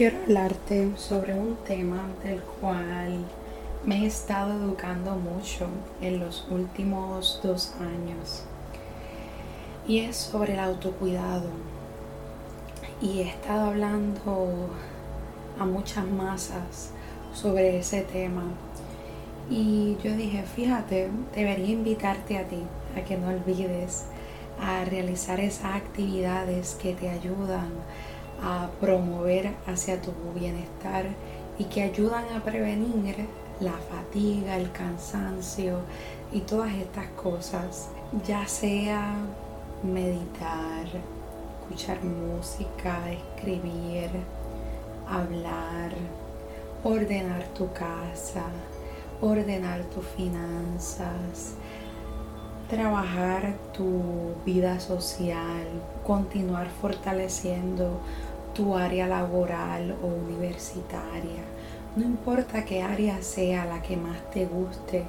quiero hablarte sobre un tema del cual me he estado educando mucho en los últimos dos años y es sobre el autocuidado. Y he estado hablando a muchas masas sobre ese tema. Y yo dije fíjate debería invitarte a ti a que no olvides a realizar esas actividades que te ayudan a promover hacia tu bienestar y que ayudan a prevenir la fatiga, el cansancio y todas estas cosas, ya sea meditar, escuchar música, escribir, hablar, ordenar tu casa, ordenar tus finanzas, trabajar tu vida social, continuar fortaleciendo tu área laboral o universitaria. No importa qué área sea la que más te guste,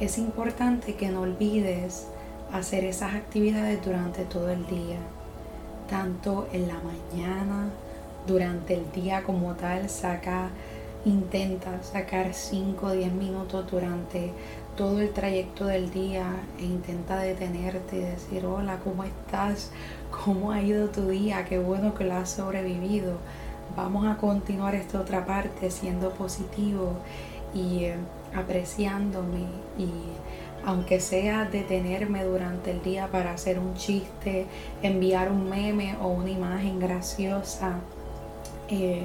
es importante que no olvides hacer esas actividades durante todo el día, tanto en la mañana, durante el día como tal, saca, intenta sacar 5 o 10 minutos durante todo el trayecto del día e intenta detenerte y decir, hola, ¿cómo estás? ¿Cómo ha ido tu día? Qué bueno que lo has sobrevivido. Vamos a continuar esta otra parte siendo positivo y eh, apreciándome y aunque sea detenerme durante el día para hacer un chiste, enviar un meme o una imagen graciosa, eh,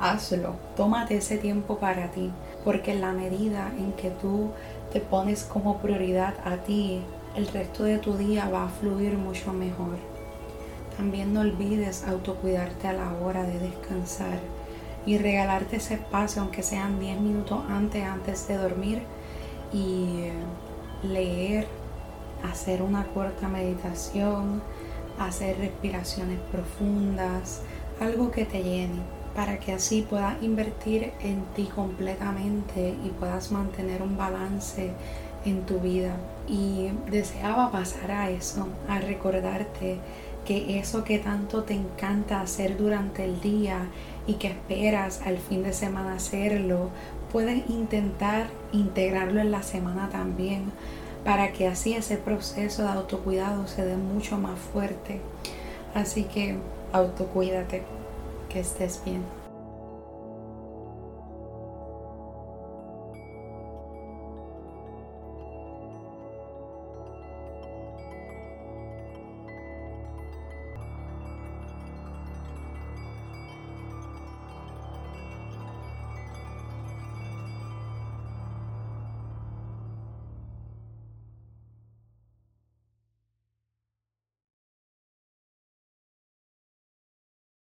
hazlo, tómate ese tiempo para ti, porque en la medida en que tú te pones como prioridad a ti, el resto de tu día va a fluir mucho mejor. También no olvides autocuidarte a la hora de descansar y regalarte ese espacio, aunque sean 10 minutos antes, antes de dormir, y leer, hacer una corta meditación, hacer respiraciones profundas, algo que te llene para que así puedas invertir en ti completamente y puedas mantener un balance en tu vida. Y deseaba pasar a eso, a recordarte que eso que tanto te encanta hacer durante el día y que esperas al fin de semana hacerlo, puedes intentar integrarlo en la semana también para que así ese proceso de autocuidado se dé mucho más fuerte. Así que autocuídate que estés bien.